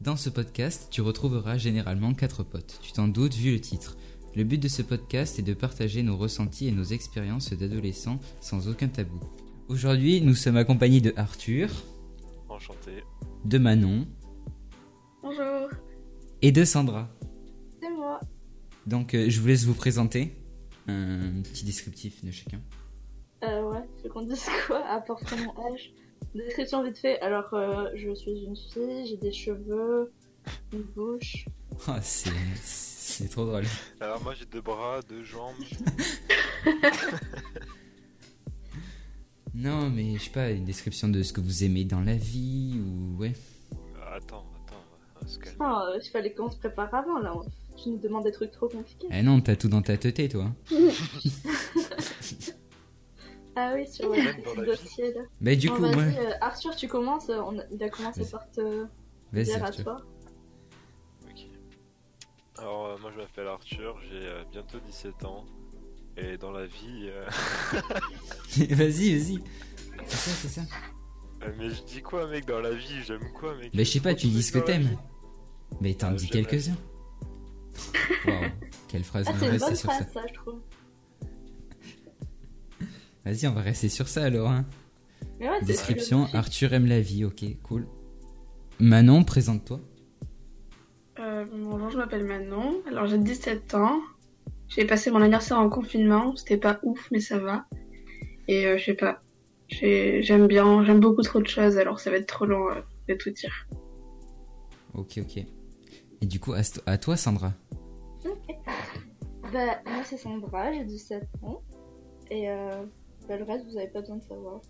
Dans ce podcast, tu retrouveras généralement quatre potes. Tu t'en doutes vu le titre. Le but de ce podcast est de partager nos ressentis et nos expériences d'adolescents sans aucun tabou. Aujourd'hui, nous sommes accompagnés de Arthur, Enchanté. de Manon Bonjour, et de Sandra. c'est moi. Donc, euh, je vous laisse vous présenter un petit descriptif de chacun. Euh, ouais, faut qu'on dise quoi à part mon âge Description vite fait. Alors, euh, je suis une fille, j'ai des cheveux, une bouche. Ah, c'est, c'est trop drôle. Alors moi j'ai deux bras, deux jambes. Non, mais je sais pas, une description de ce que vous aimez dans la vie ou ouais. Ah, attends, attends, se calmer. Ah, il fallait qu'on se prépare avant là. Tu nous demandes des trucs trop compliqués. Eh non, t'as tout dans ta tête, toi. Ah oui, sur le petit la vie. dossier là. Bah, du Bon, coup, euh, Arthur, tu commences. euh, on a- Il a commencé par te Vas-y, dire à toi. Ok. Alors euh, moi je m'appelle Arthur, j'ai euh, bientôt 17 ans. Et dans la vie... euh, vas-y, vas-y. C'est ça, c'est ça. mais je dis quoi mec dans la vie J'aime quoi mec? Bah, je sais pas, tu dis ce que t'aimes. Mais t'en dis quelques-uns. Waouh, quelle phrase, Ah, c'est une bonne sur ça. phrase ça, je trouve. Vas-y, on va rester sur ça alors. Hein. Mais ouais, c'est Description. Arthur aime la vie, ok, cool. Manon, présente-toi. Euh, bonjour, je m'appelle Manon. Alors j'ai 17 ans. J'ai passé mon anniversaire en confinement. C'était pas ouf, mais ça va. Et euh, je sais pas. J'ai- J'aime bien, j'aime beaucoup trop de choses, alors ça va être trop long euh, de tout dire. Ok, ok. Et du coup, à, à toi, Sandra. Bah, moi c'est Sandra, j'ai 17 ans. Et euh, bah, le reste, vous avez pas besoin de savoir.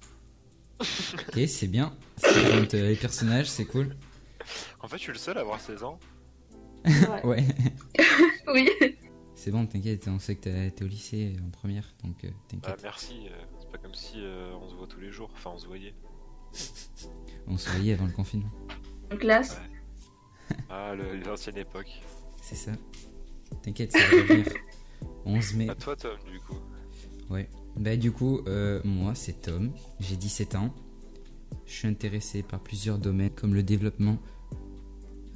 Ok, c'est bien. Euh, les personnages, c'est cool. En fait je suis le seul à avoir 16 ans. Ouais. Ouais. Oui. C'est bon, t'inquiète, on sait que t'as- t'es au lycée en première, donc euh, Ah t'inquiète. merci, euh, c'est pas comme si euh, on se voit tous les jours. Enfin on se voyait. On se voyait avant le confinement. En classe. Ah l'ancienne époque. C'est ça. T'inquiète, ça va revenir. 11 mai. À toi Tom du coup. Ouais. Bah du coup, euh, moi c'est Tom, j'ai 17 ans. Je suis intéressé par plusieurs domaines comme le développement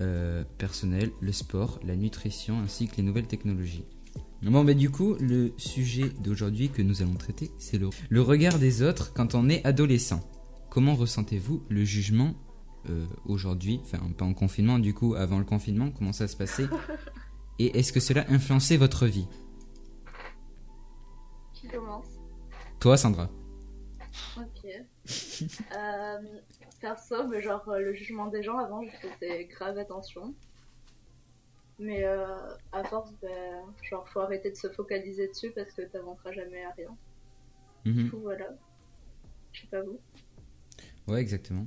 euh, personnel, le sport, la nutrition ainsi que les nouvelles technologies. Bon bah du coup, le sujet d'aujourd'hui que nous allons traiter, c'est le, le regard des autres quand on est adolescent. Comment ressentez-vous le jugement euh, aujourd'hui, enfin pas en confinement du coup, avant le confinement, comment ça se passait? Et est-ce que cela influençait votre vie? Qui commence? Toi Sandra Ok. euh, perso, mais genre euh, le jugement des gens avant, je faisais grave attention. Mais euh, à force, ben, genre faut arrêter de se focaliser dessus parce que t'avanceras jamais à rien. Mhm. Du coup, voilà. Je sais pas vous. Ouais, exactement.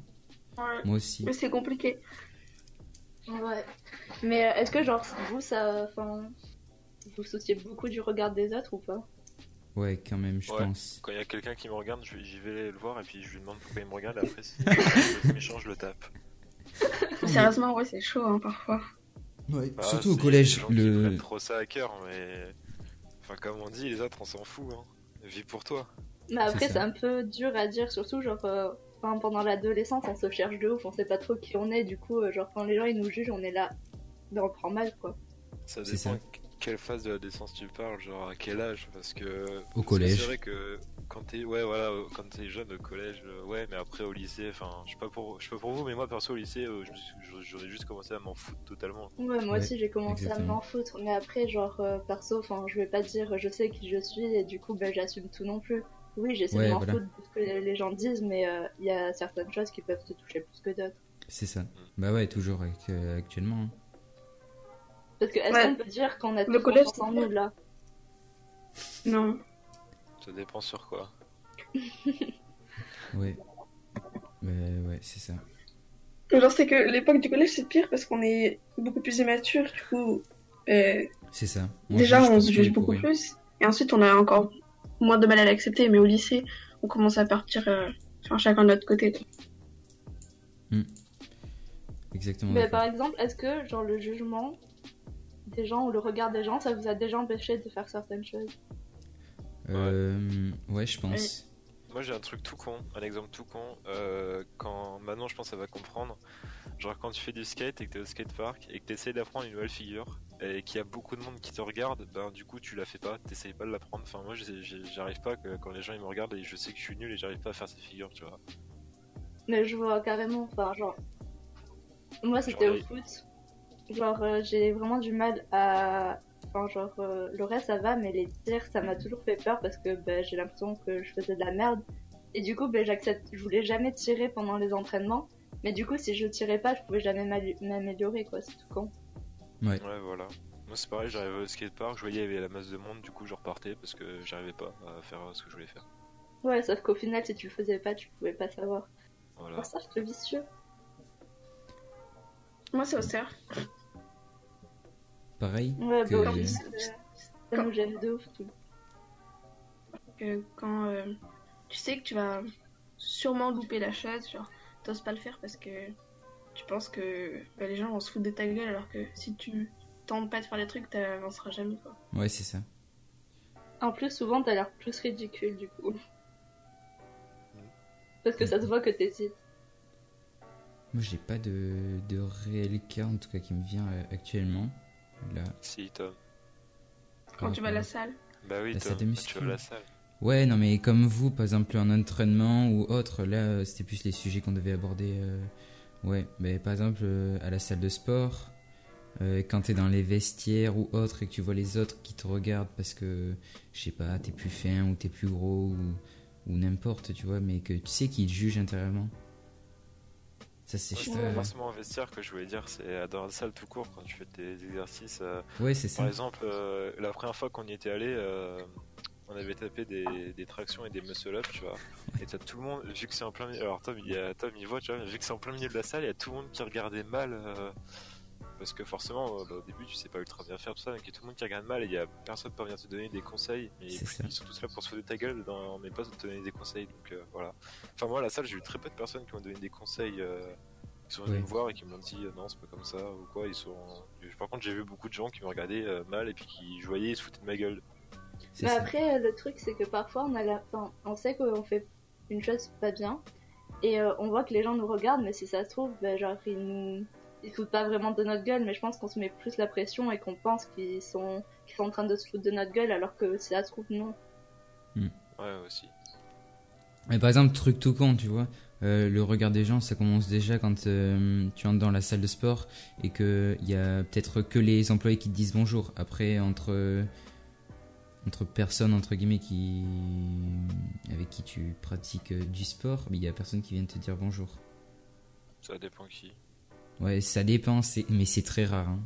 Ouais. Moi aussi. Mais c'est compliqué. Ouais. Mais euh, est-ce que genre vous, ça, enfin, vous vous souciez beaucoup du regard des autres ou pas? Ouais, quand même, je Ouais. pense. Quand il y a quelqu'un qui me regarde, je- j'y vais le voir et puis je lui demande pourquoi il me regarde. Après si c'est méchant je le tape. Sérieusement, ouais, c'est chaud hein, parfois. Ouais, Bah, surtout au collège. gens Le... trop ça à cœur, mais. Enfin, comme on dit, les autres, on s'en fout. Hein. Vis pour toi. Mais après, c'est un peu dur à dire, surtout genre euh, enfin, pendant l'adolescence, on se cherche de ouf, on sait pas trop qui on est, du coup, euh, genre quand les gens ils nous jugent, on est là, ben, on prend mal quoi. Ça C'est dépend quelle phase de la décence tu parles, genre à quel âge. Parce que. que collège. C'est vrai que quand t'es ouais, voilà, euh, quand t'es jeune au collège, euh, ouais, mais après au lycée, enfin, je sais pas pour, je sais pas pour vous, mais moi perso au lycée, euh, j'aurais- juste commencé à m'en foutre totalement. Ouais, moi Ouais, aussi j'ai commencé à m'en foutre, mais après, genre euh, perso, enfin, je vais pas dire je sais qui je suis et du coup, ben j'assume tout non plus. Oui, j'essaie Ouais, de m'en voilà. foutre de ce que les gens disent, mais euh, il y a certaines choses qui peuvent te toucher plus que d'autres. C'est ça. Bah ouais, toujours avec, euh, actuellement. hein. Parce que est-ce Ouais. qu'on peut dire qu'on a Le tous collège, en nous là? Non. Ça dépend sur quoi. Ouais. Bah ouais, c'est ça. Genre, c'est que l'époque du collège, c'est pire parce qu'on est beaucoup plus immature, du coup. euh, C'est ça. Déjà, on se juge beaucoup plus. Et ensuite, on a encore moins de mal à l'accepter, mais au lycée, on commence à partir euh, enfin, chacun de notre côté. quoi. Exactement. Mais par exemple, est-ce que genre le jugement des gens ou le regard des gens, ça vous a déjà empêché de faire certaines choses Euh, ouais, je pense. Moi j'ai un truc tout con, un exemple tout con. euh, quand maintenant je pense elle va comprendre. Genre quand tu fais du skate et que t'es au skatepark et que t'essayes d'apprendre une nouvelle figure et qu'il y a beaucoup de monde qui te regarde, ben du coup tu la fais pas, t'essayes pas de l'apprendre. Enfin moi j'arrive pas que quand les gens ils me regardent et je sais que je suis nul et j'arrive pas à faire ces figures, tu vois. Mais je vois carrément, enfin, genre. Moi, c'était au foot. Genre, euh, j'ai vraiment du mal à. Enfin, genre, euh, le reste ça va, mais les tirs, ça m'a toujours fait peur parce que ben, j'ai l'impression que je faisais de la merde. Et du coup, ben, j'accepte. Je voulais jamais tirer pendant les entraînements. Mais du coup, si je tirais pas, je pouvais jamais m'améliorer, quoi. C'est tout con. Ouais voilà. Moi c'est pareil, j'arrivais au skatepark, je voyais il y avait la masse de monde, du coup je repartais parce que j'arrivais pas à faire euh, ce que je voulais faire. Ouais, sauf qu'au final, si tu le faisais pas, tu pouvais pas savoir. Voilà. Pour ça, je te vicieux. Moi, c'est au cerf. Pareil Ouais, que- bah, oui, c'est- ça nous gêne de ouf, tout. que quand euh, tu sais que tu vas sûrement louper la chose, genre t'oses pas le faire parce que tu penses que bah, les gens vont se foutre de ta gueule alors que si tu tentes pas de faire des trucs, t'avanceras jamais quoi. Ouais, c'est ça. En plus, souvent, t'as l'air plus ridicule, du coup. Parce que ça se voit que t'hésites. Moi, j'ai pas de, de réel cas, en tout cas, qui me vient euh, actuellement. Là. Si Tom. Quand tu vas à la salle. Bah oui La Tom, salle de tu muscu. vas à la salle. Ouais, non, mais comme vous, par exemple, en entraînement ou autre, là, euh, c'était plus les sujets qu'on devait aborder. euh, Ouais, mais par exemple, euh, à la salle de sport, euh, quand t'es dans les vestiaires ou autre et que tu vois les autres qui te regardent parce que, je sais pas, t'es plus fin ou t'es plus gros ou, ou n'importe, tu vois, mais que tu sais qu'ils te jugent intérieurement. Ça, c'est Ouais, pas forcément un vestiaire que je voulais dire, c'est dans la salle tout court quand tu fais tes exercices. euh, Ouais, c'est Par ça. exemple, euh, la première fois qu'on y était allé, euh, on avait tapé des, des tractions et des muscle up, tu vois. Et t'as tout le monde, vu que c'est en plein milieu, alors Tom il, y a, Tom, il voit, tu vois, vu que c'est en plein milieu de la salle, il y a tout le monde qui regardait mal. Parce que forcément, euh, bah, au début, tu sais pas ultra bien faire tout ça, donc il y a tout le monde qui regarde mal et il y a personne pour venir te donner des conseils. Mais ils sont tous là pour se foutre de ta gueule, dans, mais pas te donner des conseils. Donc euh, voilà. Enfin, moi, à la salle, j'ai eu très peu de personnes qui m'ont donné des conseils. euh, qui sont venus me voir et qui m'ont dit non c'est pas comme ça ou quoi ils sont par contre j'ai vu beaucoup de gens qui me regardaient euh, mal et puis qui je voyais ils se foutaient de ma gueule Mais ça. après, le truc, c'est que parfois, on, a la... enfin, on sait qu'on fait une chose pas bien, et euh, on voit que les gens nous regardent, mais si ça se trouve, ben, genre, ils nous... Ils se foutent pas vraiment de notre gueule, mais je pense qu'on se met plus la pression et qu'on pense qu'ils sont... qu'ils sont en train de se foutre de notre gueule, alors que si ça se trouve, non. ouais aussi Mais par exemple, truc tout con, tu vois. euh, le regard des gens, ça commence déjà quand euh, tu entres dans la salle de sport et qu'il y a peut-être que les employés qui te disent bonjour. Après, entre, entre personnes, entre guillemets, qui, avec qui tu pratiques euh, du sport, il y a personne qui vient te dire bonjour. ça dépend qui Ouais, ça dépend, c'est- mais c'est très rare. hein.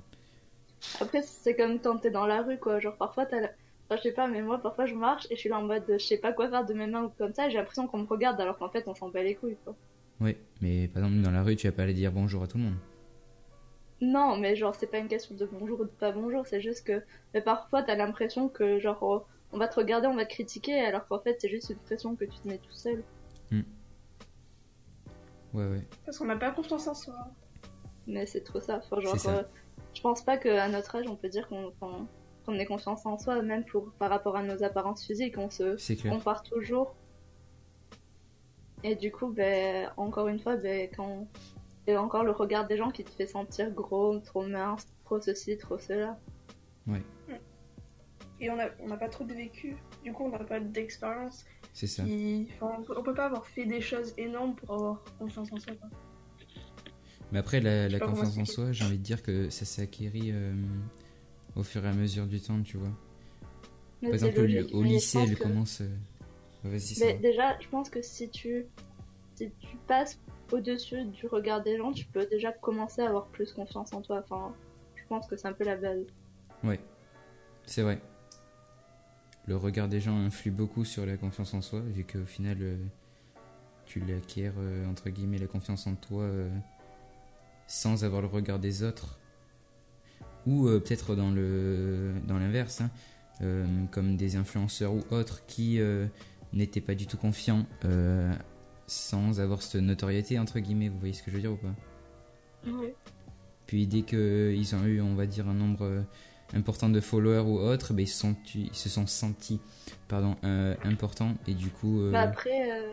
Après, c'est comme quand t'es dans la rue, quoi. Genre, parfois, t'as la... Enfin, je sais pas, mais moi, parfois, je marche et je suis là en mode, je sais pas quoi faire de mes mains ou comme ça, et j'ai l'impression qu'on me regarde alors qu'en fait, on s'en bat les couilles, quoi. Ouais, mais par exemple, dans la rue, tu vas pas aller dire bonjour à tout le monde. Non, mais genre, c'est pas une question de bonjour ou de pas bonjour, c'est juste que mais parfois t'as l'impression que, genre, oh, on va te regarder, on va te critiquer, alors qu'en fait, c'est juste une pression que tu te mets tout seul. Ouais, ouais. Parce qu'on n'a pas confiance en soi. Mais c'est trop ça. Enfin, genre, ça. euh, je pense pas qu'à notre âge, on peut dire qu'on qu'on ait confiance en soi, même pour, par rapport à nos apparences physiques, on se compare toujours. Et du coup, ben, encore une fois, ben, quand. Et encore le regard des gens qui te fait sentir gros, trop mince, trop ceci, trop cela. Et on n'a on n'a pas trop de vécu. Du coup, on n'a pas d'expérience. C'est ça. qui- enfin, on, peut, on peut pas avoir fait des choses énormes pour avoir confiance en soi. quoi. Mais après, la, confiance en soi, j'ai envie de dire que ça s'acquérit euh, au fur et à mesure du temps, tu vois. Mais Par exemple, au, logique, lycée, elle que- commence. euh, Vas-y, ça Mais déjà, je pense que si tu, si tu passes au-dessus du regard des gens, tu peux déjà commencer à avoir plus confiance en toi. Enfin, je pense que c'est un peu la base. Ouais, c'est vrai. Le regard des gens influe beaucoup sur la confiance en soi, vu qu'au final, euh, tu l'acquiers, euh, entre guillemets, la confiance en toi euh, sans avoir le regard des autres. Ou euh, peut-être dans le dans l'inverse, hein, euh, comme des influenceurs ou autres qui euh, n'étaient pas du tout confiants sans avoir cette notoriété, entre guillemets, vous voyez ce que je veux dire ou pas? Puis dès qu'ils ont eu, on va dire, un nombre important de followers ou autres, ben, ils, se sont, ils se sont sentis pardon, euh, importants et du coup... euh, Mais après, euh,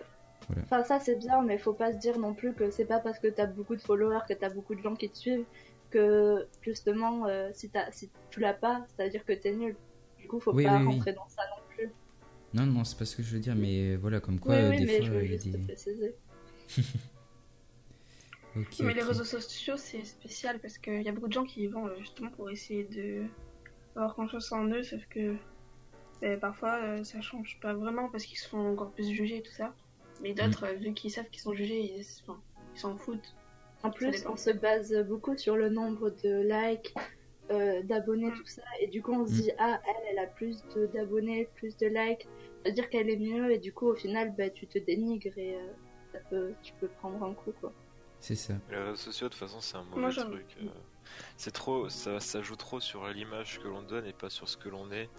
Enfin, ça c'est bien, mais faut pas se dire non plus que c'est pas parce que t'as beaucoup de followers, que t'as beaucoup de gens qui te suivent, que justement, euh, si, t'as- si tu l'as pas, c'est-à-dire que t'es nul. Du coup, faut Oui, pas oui, oui. rentrer dans ça non plus. Non, non, c'est pas ce que je veux dire, mais voilà, comme quoi, oui, euh, oui, des mais fois, je veux il y a juste des. préciser. Ok, Mais les réseaux sociaux, c'est spécial parce qu'il y a beaucoup de gens qui y vont euh, justement pour essayer de avoir confiance en eux, sauf que euh, parfois ça change pas vraiment parce qu'ils se font encore plus juger et tout ça. Mais d'autres, euh, vu qu'ils savent qu'ils sont jugés, ils enfin, s'en foutent. En plus, on se base beaucoup sur le nombre de likes, euh, d'abonnés, Mm. tout ça. Et du coup, on se Mm. dit, ah, elle, elle a plus de- d'abonnés, plus de likes. C'est-à-dire qu'elle est mieux. Et du coup, au final, bah, tu te dénigres et euh, ça peut, tu peux prendre un coup, quoi. C'est ça. Les réseaux sociaux, de toute façon, c'est un mauvais truc. euh, c'est trop, ça, ça joue trop sur l'image que l'on donne et pas sur ce que l'on est.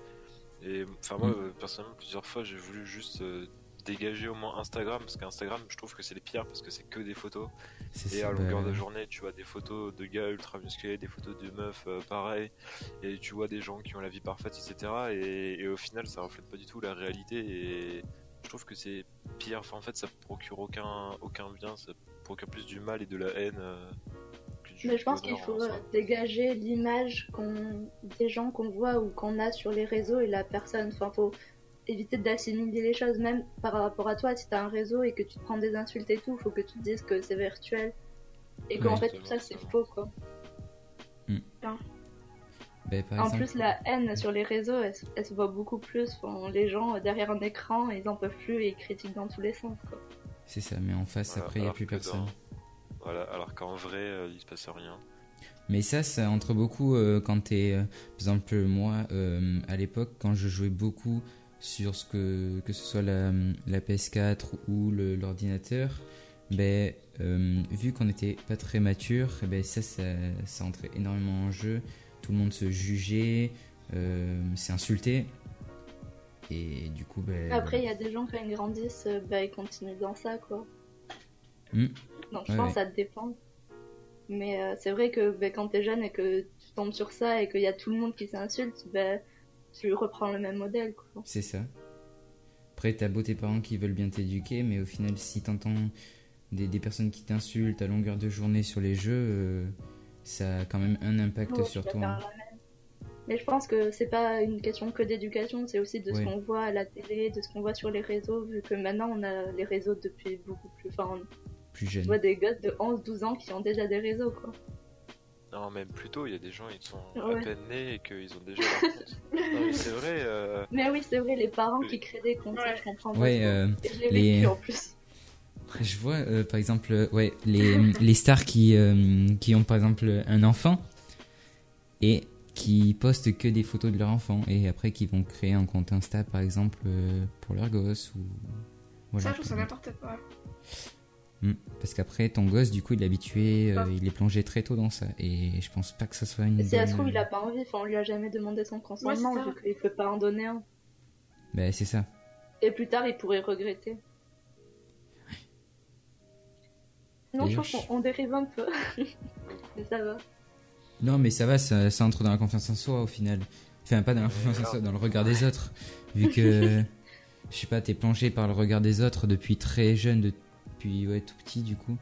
Et enfin, moi, Mm. personnellement, plusieurs fois, j'ai voulu juste euh, dégager au moins Instagram parce qu'Instagram, je trouve que c'est les pires parce que c'est que des photos. C'est Et ça. à longueur bah, de journée, tu vois des photos de gars ultra musclés, des photos de meufs euh, pareil, et tu vois des gens qui ont la vie parfaite, etc. Et, et au final, ça reflète pas du tout la réalité. Et je trouve que c'est pire. Enfin, en fait, ça procure aucun, aucun bien, ça procure plus du mal et de la haine. euh, que du Mais je pense qu'il bonheur, faut dégager l'image qu'on des gens qu'on voit ou qu'on a sur les réseaux et la personne. Enfin, faut éviter d'assimiler les choses, même par rapport à toi. Si t'as un réseau et que tu te prends des insultes et tout, faut que tu te dises que c'est virtuel et qu'en Ouais. fait tout ça c'est faux, quoi. bah, par En exemple, plus, la haine sur les réseaux, elle, se- elle se voit beaucoup plus. Enfin, les gens euh, derrière un écran, ils en peuvent plus et ils critiquent dans tous les sens. Quoi. c'est ça, mais en face, Voilà, après, il n'y a plus dans- personne. Voilà, alors qu'en vrai, euh, il se passe rien. Mais ça, ça entre beaucoup euh, quand t'es. euh, par exemple, moi, euh, à l'époque, quand je jouais beaucoup sur ce que, que ce soit la, la PS4 ou l'ordinateur, ben, euh, vu qu'on n'était pas très mature, eh ben, ça, ça, ça entrait énormément en jeu. Tout le monde se jugeait, euh, s'insultait. Et du coup, ben. Après, il y a des gens quand ils grandissent, euh, bah, ils continuent dans ça. quoi. Hmm. Donc je Ouais, pense ouais. que ça dépend. Mais euh, c'est vrai que bah, quand t'es jeune et que tu tombes sur ça et qu'il y a tout le monde qui s'insulte, bah, tu reprends le même modèle. Quoi. C'est ça. Après, t'as beau tes parents qui veulent bien t'éduquer, mais au final, si t'entends des, des personnes qui t'insultent à longueur de journée sur les jeux, euh, ça a quand même un impact Ouais, sur toi. hein. Mais je pense que c'est pas une question que d'éducation, c'est aussi de ce qu'on voit à la télé, de ce qu'on voit sur les réseaux, vu que maintenant on a les réseaux depuis beaucoup plus. Enfin, on Plus jeune. voit des gosses de 11-12 ans qui ont déjà des réseaux, quoi. Non, même plus tôt, il y a des gens, ils sont Ouais. à peine nés et qu'ils ont déjà leur compte. Non, c'est vrai. euh, Mais oui, c'est vrai, les parents Oui. qui créent des comptes, ça, Ouais. je comprends Ouais, euh, Et je l'ai les- vécu en plus. je vois euh, par exemple, euh, ouais, les, les stars qui, euh, qui ont par exemple un enfant et qui postent que des photos de leur enfant et après qui vont créer un compte Insta par exemple euh, pour leur gosse ou. Voilà, ça, je trouve ça n'importe quoi. Hmm. Parce qu'après, ton gosse, du coup, il est habitué, euh, Ah. il est plongé très tôt dans ça. Et je pense pas que ça soit une. Et si ça se bonne- trouve, il a pas envie, enfin, on lui a jamais demandé son consentement, Ouais, vu qu'il peut pas en donner un. Bah, c'est ça. Et plus tard, il pourrait regretter. Non, je pense qu'on on dérive un peu. Mais ça va. Non, mais ça va, ça, ça entre dans la confiance en soi au final. Enfin, pas dans la confiance en soi, dans le regard des autres. Vu que, je sais pas, t'es plongé par le regard des autres depuis très jeune, depuis ouais, tout petit, du coup.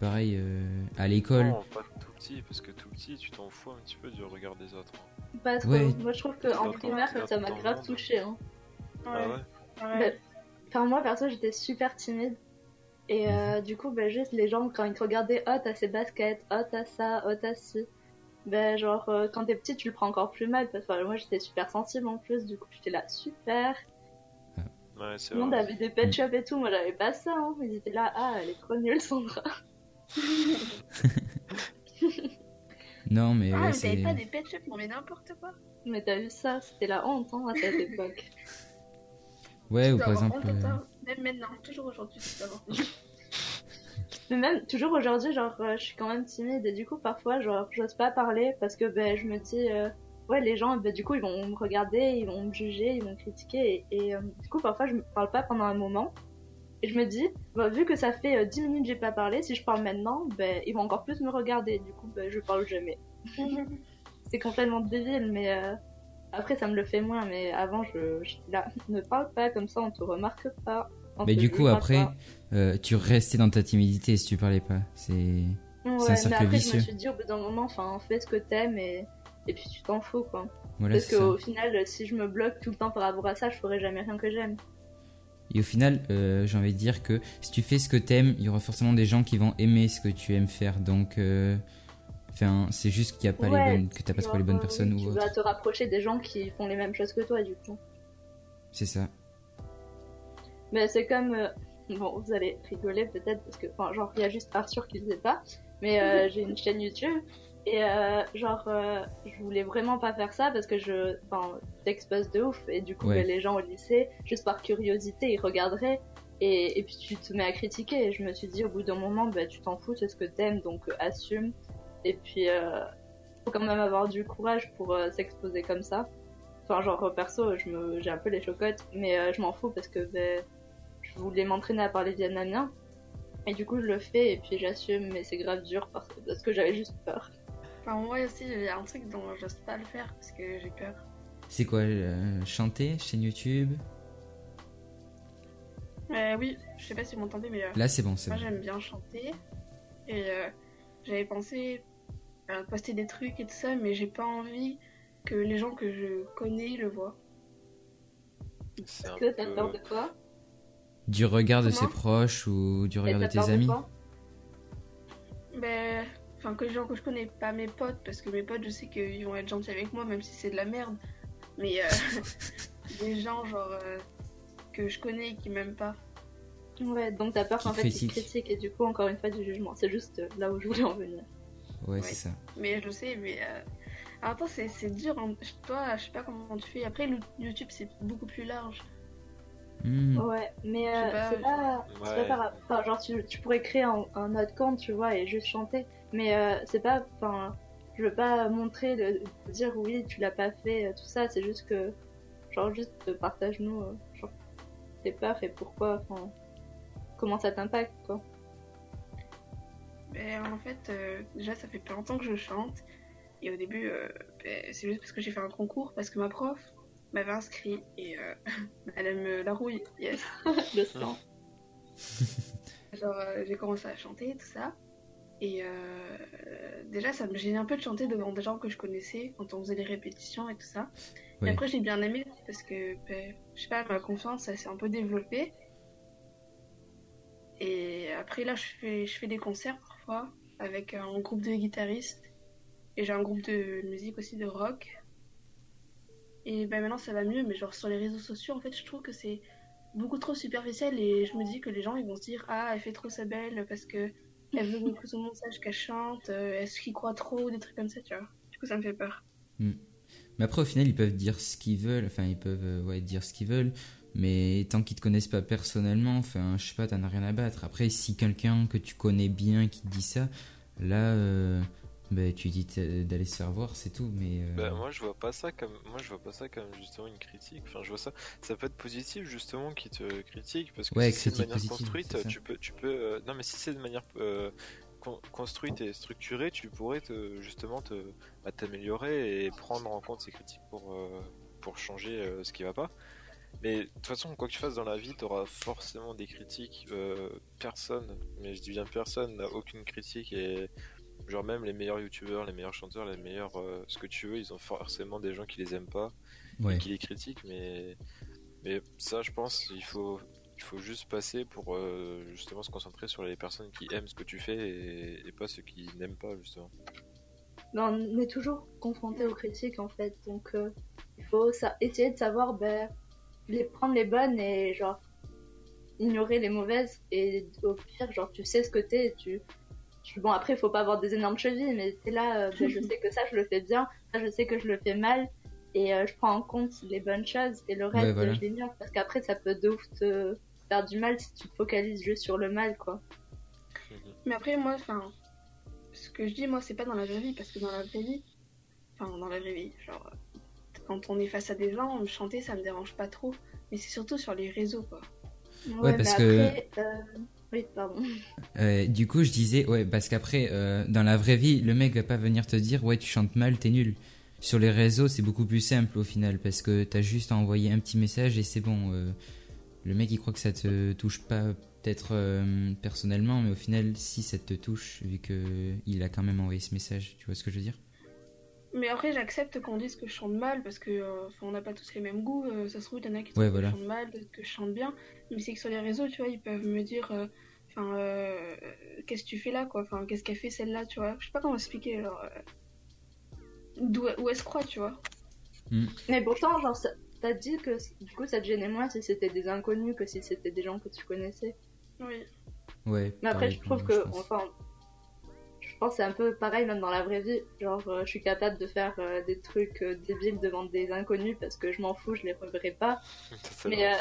Pareil, euh, à l'école. Non, pas tout petit, parce que tout petit, tu t'en fous un petit peu du regard des autres. hein. Pas trop. Ouais. Moi, je trouve qu'en primaire, ça m'a grave touché. Hein. Ah ouais Ouais. Enfin, moi, perso, j'étais super timide. Et Mhm. euh, du coup, ben, juste les gens, quand ils te regardaient, oh, t'as ces baskets, oh, t'as ça, oh, t'as ci. Ben, genre, euh, quand t'es petit, tu le prends encore plus mal. Parce que moi, j'étais super sensible en plus. Du coup, j'étais là, super. Ouais, c'est Tout le monde avait des pet shops et tout. Moi, j'avais pas ça. Hein. Ils étaient là, ah, elle est trop nulle, Sandra. Non, mais Ah, ouais, mais t'avais pas des pet shops, non mais n'importe quoi. Mais t'as vu ça C'était la honte hein, à cette époque. Ouais, Tu ou par exemple. euh. Même maintenant, toujours aujourd'hui, tu dois avoir. Mais même, toujours aujourd'hui, genre, euh, je suis quand même timide. Et du coup, parfois, genre, j'ose pas parler parce que ben, je me dis, euh, ouais, les gens, ben, du coup, ils vont me regarder, ils vont me juger, ils vont me critiquer. Et, et, euh, du coup, parfois, je me parle pas pendant un moment. Et je me dis, bah, vu que ça fait euh, 10 minutes que j'ai pas parlé, si je parle maintenant, ben, ils vont encore plus me regarder. Du coup, je parle jamais. C'est complètement débile, mais euh, après, ça me le fait moins. Mais avant, je, j'étais là, ne parle pas, comme ça, on te remarque pas. Mais du coup, après, euh, tu restais dans ta timidité si tu parlais pas. C'est. Ouais, un mais cercle après, je vicieux. me suis dit, au bout d'un moment, enfin, fais ce que t'aimes et, et puis tu t'en fous, quoi. Voilà, Parce qu'au final, si je me bloque tout le temps par rapport à ça, je ferai jamais rien que j'aime. Et au final, euh, j'ai envie de dire que si tu fais ce que t'aimes, il y aura forcément des gens qui vont aimer ce que tu aimes faire. Donc, euh, c'est juste qu'il y a pas Ouais, les bonnes, que t'as pas trouvé les bonnes personnes Tu ou vas te rapprocher des gens qui font les mêmes choses que toi, du coup. C'est ça. Mais c'est comme. euh, Bon, vous allez rigoler peut-être parce que, enfin, genre, il y a juste Arthur qui le sait pas. Mais euh, j'ai une chaîne YouTube et euh, genre, euh, je voulais vraiment pas faire ça parce que je, enfin, t'exposes de ouf et du coup, Ouais. ben, les gens au lycée, juste par curiosité, ils regarderaient et, et puis tu te mets à critiquer. Et je me suis dit, au bout d'un moment, ben, tu t'en fous, c'est ce que t'aimes, donc euh, assume. Et puis, euh, faut quand même avoir du courage pour euh, s'exposer comme ça. Enfin, genre, euh, perso, j'ai un peu les chocottes, mais euh, je m'en fous parce que ben, je voulais m'entraîner à parler vietnamien. Et du coup, je le fais et puis j'assume, mais c'est grave dur parce que, parce que j'avais juste peur. Enfin, moi aussi, il y a un truc dont j'ose pas le faire parce que j'ai peur. C'est quoi euh, Chanter Chaîne YouTube? Euh, oui, je sais pas si vous m'entendez, mais euh, Là, c'est bon, c'est moi bon. j'aime bien chanter. Et euh, j'avais pensé à poster des trucs et tout ça, mais j'ai pas envie que les gens que je connais le voient. C'est un Est-ce que t'as peu- peur de quoi Du regard de ses proches ou du regard de tes amis? Ben, enfin, que les gens que je connais, pas mes potes, parce que mes potes, je sais qu'ils vont être gentils avec moi, même si c'est de la merde. Mais euh, des gens, genre, euh, que je connais et qui m'aiment pas. Ouais, donc t'as peur qu'en fait ils critique. critiquent et du coup, encore une fois, du jugement. C'est juste euh, là où je voulais en venir. Ouais, Ouais. c'est ça. Mais je le sais, mais. Euh... En même temps, c'est c'est dur. hein. Toi, je sais pas comment tu fais. Après, YouTube, c'est beaucoup plus large. Hmm. Ouais, mais euh, c'est pas, c'est pas Ouais. par rapport- enfin, genre tu, tu pourrais créer un, un autre compte, tu vois, et juste chanter. Mais euh, c'est pas, enfin, je veux pas montrer, de, de dire oui, tu l'as pas fait, euh, tout ça. C'est juste que, genre, juste partage-nous, euh, genre, tes peurs et pourquoi, enfin, comment ça t'impacte, quoi. Ben, en fait, euh, déjà, ça fait pas longtemps que je chante. Et au début, euh, ben, c'est juste parce que j'ai fait un concours, parce que ma prof m'avait inscrit et euh, elle aime euh, la rouille. Yes. Le sang. Genre, euh, j'ai commencé à chanter, tout ça. Et euh, déjà, ça me gênait un peu de chanter devant des gens que je connaissais quand on faisait les répétitions et tout ça. Ouais. Et après, j'ai bien aimé parce que, ben, je sais pas, ma confiance, elle s'est un peu développée. Et après, là, je fais, je fais des concerts parfois avec un groupe de guitaristes. Et j'ai un groupe de musique aussi, de rock. Et ben maintenant, ça va mieux, mais genre sur les réseaux sociaux, en fait, je trouve que c'est beaucoup trop superficiel et je me dis que les gens ils vont se dire ah elle fait trop sa belle parce que elle veut le monde sache qu'elle chante euh, est-ce qu'ils croient trop des trucs comme ça tu vois du coup ça me fait peur Mais après, au final, ils peuvent dire ce qu'ils veulent. Enfin, ils peuvent euh, dire ce qu'ils veulent. Mais tant qu'ils te connaissent pas personnellement, enfin, je sais pas, t'en as rien à battre. Après, si quelqu'un que tu connais bien qui te dit ça, là, euh, bah, tu dis t- d'aller se faire voir, c'est tout. Mais euh, Bah, moi je vois pas ça comme moi je vois pas ça comme justement une critique. Enfin je vois ça ça peut être positif justement qui te critique parce que Ouais, si c'est de manière positive, construite tu peux tu peux euh, non mais si c'est de manière euh, con- construite et structurée tu pourrais te justement te bah, t'améliorer et prendre en compte ces critiques pour euh, pour changer euh, ce qui va pas. Mais de toute façon quoi que tu fasses dans la vie t'auras forcément des critiques. Euh, personne mais je dis bien personne n'a aucune critique et Genre même les meilleurs youtubeurs, les meilleurs chanteurs, les meilleurs euh, ce que tu veux, ils ont forcément des gens qui les aiment pas ouais. et qui les critiquent, mais mais ça je pense il faut il faut juste passer pour euh, justement se concentrer sur les personnes qui aiment ce que tu fais et, et pas ceux qui n'aiment pas justement. Mais on est toujours confronté aux critiques en fait, donc euh, il faut ça, essayer de savoir ben, les prendre les bonnes et genre ignorer les mauvaises et au pire genre tu sais ce que t'es, et tu, tu bon après il faut pas avoir des énormes chevilles mais t'es là euh, ben, je sais que ça je le fais bien, ça je sais que je le fais mal et euh, je prends en compte les bonnes choses et le reste Ouais, voilà. je l'ignore parce qu'après ça peut de ouf te faire du mal si tu te focalises juste sur le mal quoi. mais après moi enfin ce que je dis moi c'est pas dans la vraie vie parce que dans la vraie vie enfin dans la vraie vie genre quand on est face à des gens chanter ça me dérange pas trop mais c'est surtout sur les réseaux quoi Ouais, parce mais que- après, euh, Euh, du coup, je disais, ouais, parce qu'après, euh, dans la vraie vie, le mec va pas venir te dire, ouais, tu chantes mal, t'es nul. Sur les réseaux, c'est beaucoup plus simple au final, parce que t'as juste à envoyer un petit message et c'est bon. euh, le mec il croit que ça te touche pas peut-être personnellement, mais au final, si ça te touche, vu que il a quand même envoyé ce message, tu vois ce que je veux dire? Mais après, j'accepte qu'on dise que je chante mal parce que euh, enfin, on n'a pas tous les mêmes goûts. euh, ça se trouve, il y en a qui trouvent Ouais, que voilà. je chante mal, d'autres que je chante bien. Mais c'est que sur les réseaux, tu vois, ils peuvent me dire, euh, enfin, euh, qu'est-ce que tu fais là, quoi? Enfin, qu'est-ce qu'elle fait celle-là, tu vois? Je sais pas comment expliquer. Alors, euh, d'où où elle se croit, tu vois? Mais pourtant, genre, ça- t'as dit que du coup ça te gênait moins si c'était des inconnus que si c'était des gens que tu connaissais. Oui. Ouais. Mais après, je trouve que, je enfin, pense que c'est un peu pareil même dans la vraie vie. Genre, euh, je suis capable de faire euh, des trucs euh, débiles devant des inconnus parce que je m'en fous, je les reverrai pas. Mais, euh,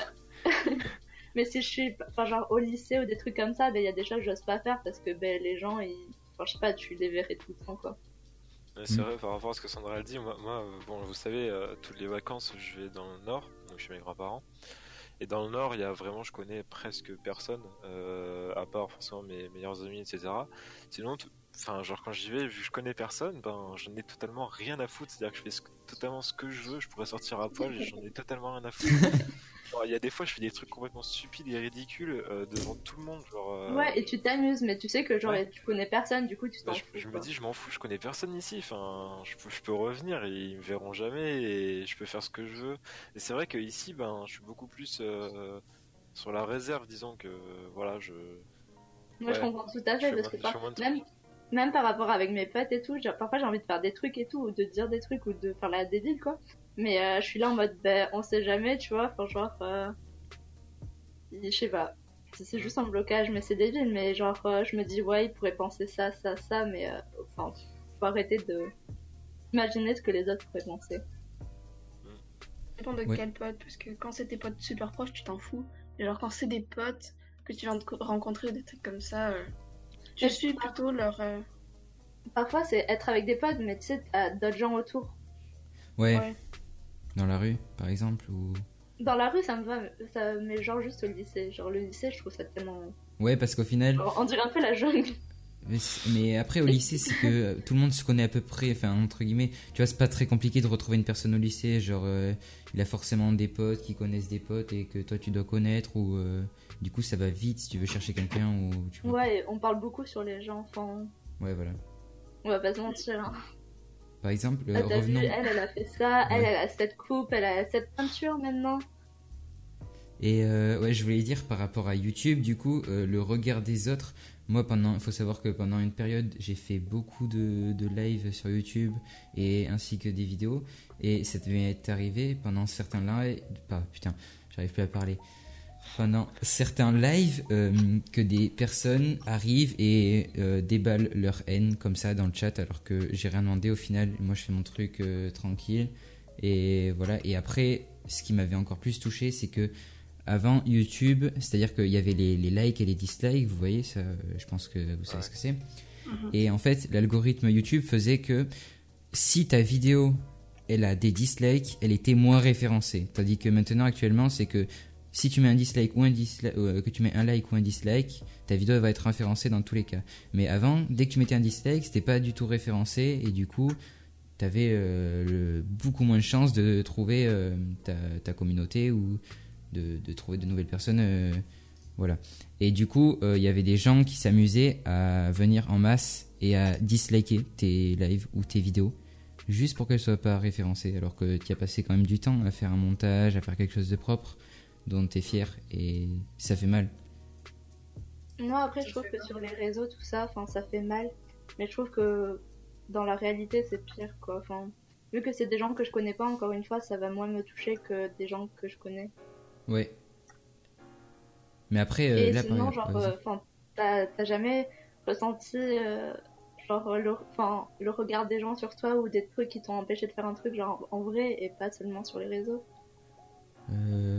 mais si je suis, enfin, genre au lycée ou des trucs comme ça, ben il y a des choses que j'ose pas faire parce que ben les gens, ils, enfin, je sais pas, tu les verrais tout le temps quoi. C'est Mm. vrai, par rapport à ce que Sandra a dit, moi, moi, bon, vous savez, euh, toutes les vacances, je vais dans le nord, donc chez mes grands-parents. Et dans le nord, il y a vraiment, je connais presque personne, euh, à part forcément mes meilleurs amis, etc. Sinon, enfin, genre quand j'y vais, vu que je connais personne, ben, j'en ai totalement rien à foutre. C'est-à-dire que je fais totalement ce que je veux, je pourrais sortir à poil j'en ai totalement rien à foutre. Il y a des fois, je fais des trucs complètement stupides et ridicules euh, devant tout le monde. Genre, euh, Ouais, et tu t'amuses, mais tu sais que genre Ouais. tu connais personne, du coup tu bah, t'en je, je me dis, je m'en fous, je connais personne ici. Enfin, je peux, je peux revenir et ils me verront jamais et je peux faire ce que je veux. Et c'est vrai que ici, ben, je suis beaucoup plus euh, sur la réserve, disons que voilà, je. Moi je comprends tout à fait parce que par- même, même par rapport avec mes potes et tout, genre, parfois j'ai envie de faire des trucs et tout, ou de dire des trucs, ou de faire la débile quoi. Mais euh, je suis là en mode, ben on sait jamais, tu vois, enfin genre, euh, je sais pas. C'est juste un blocage, mais c'est débile, mais genre euh, je me dis, ouais, il pourrait penser ça, ça, ça, mais euh, enfin, faut arrêter de imaginer ce que les autres pourraient penser. Ça dépend de Ouais. quel pote, parce que quand c'est tes potes super proches, tu t'en fous. Et genre quand c'est des potes que tu viens de co- rencontrer ou des trucs comme ça, euh, je suis plutôt leur. euh, Parfois c'est être avec des potes, mais tu sais, t'as d'autres gens autour. Ouais, ouais. Dans la rue, par exemple, ou. Dans la rue, ça me va, ça, mais genre juste au lycée. Genre le lycée, je trouve ça tellement. Ouais, parce qu'au final, genre, on dirait un peu la jungle. Mais, après au lycée c'est que tout le monde se connaît à peu près, enfin entre guillemets, tu vois c'est pas très compliqué de retrouver une personne au lycée, genre euh, il a forcément des potes qui connaissent des potes et que toi tu dois connaître ou euh, du coup ça va vite si tu veux chercher quelqu'un ou tu vois. Ouais, on parle beaucoup sur les gens, enfin, Ouais voilà. on va pas se mentir. Hein. Par exemple, euh, Ah, vu, revenons. elle, elle a fait ça, elle, Ouais. elle a cette coupe, elle a cette peinture maintenant. Et euh, ouais, je voulais dire par rapport à YouTube, du coup, euh, le regard des autres. Moi, pendant, il faut savoir que pendant une période, j'ai fait beaucoup de, de live sur YouTube et ainsi que des vidéos. Et ça devait être arrivé pendant certains lives. Pas, putain, j'arrive plus à parler. Pendant certains lives, euh, que des personnes arrivent et euh, déballent leur haine comme ça dans le chat, alors que j'ai rien demandé. Au final, moi, je fais mon truc euh, tranquille. Et voilà. Et après, ce qui m'avait encore plus touché, c'est que avant YouTube, c'est-à-dire qu'il y avait les, les likes et les dislikes, vous voyez, ça, je pense que vous savez ce que c'est. Et en fait, l'algorithme YouTube faisait que si ta vidéo, elle a des dislikes, elle était moins référencée. Tandis que maintenant, actuellement, c'est que si tu mets un dislike ou un dislike, que tu mets un like ou un dislike, ta vidéo va être référencée dans tous les cas. Mais avant, dès que tu mettais un dislike, c'était pas du tout référencé et du coup, tu avais beaucoup moins de chances de trouver euh, ta, communauté ou de, trouver de nouvelles personnes. euh, voilà. Et du coup, euh, il y avait des gens qui s'amusaient à venir en masse et à disliker tes lives ou tes vidéos juste pour qu'elles soient pas référencées alors que tu as passé quand même du temps à faire un montage, à faire quelque chose de propre dont tu es fier et ça fait mal. Moi, après, je trouve que sur les réseaux, tout ça, enfin, ça fait mal. Mais je trouve que dans la réalité, c'est pire, quoi. Enfin, vu que c'est des gens que je connais pas, encore une fois, ça va moins me toucher que des gens que je connais. Ouais. Mais après, euh, Et là, sinon, par genre, euh, t'as jamais ressenti, euh, genre, le, enfin, le regard des gens sur toi ou des trucs qui t'ont empêché de faire un truc, genre, en vrai, et pas seulement sur les réseaux? Euh,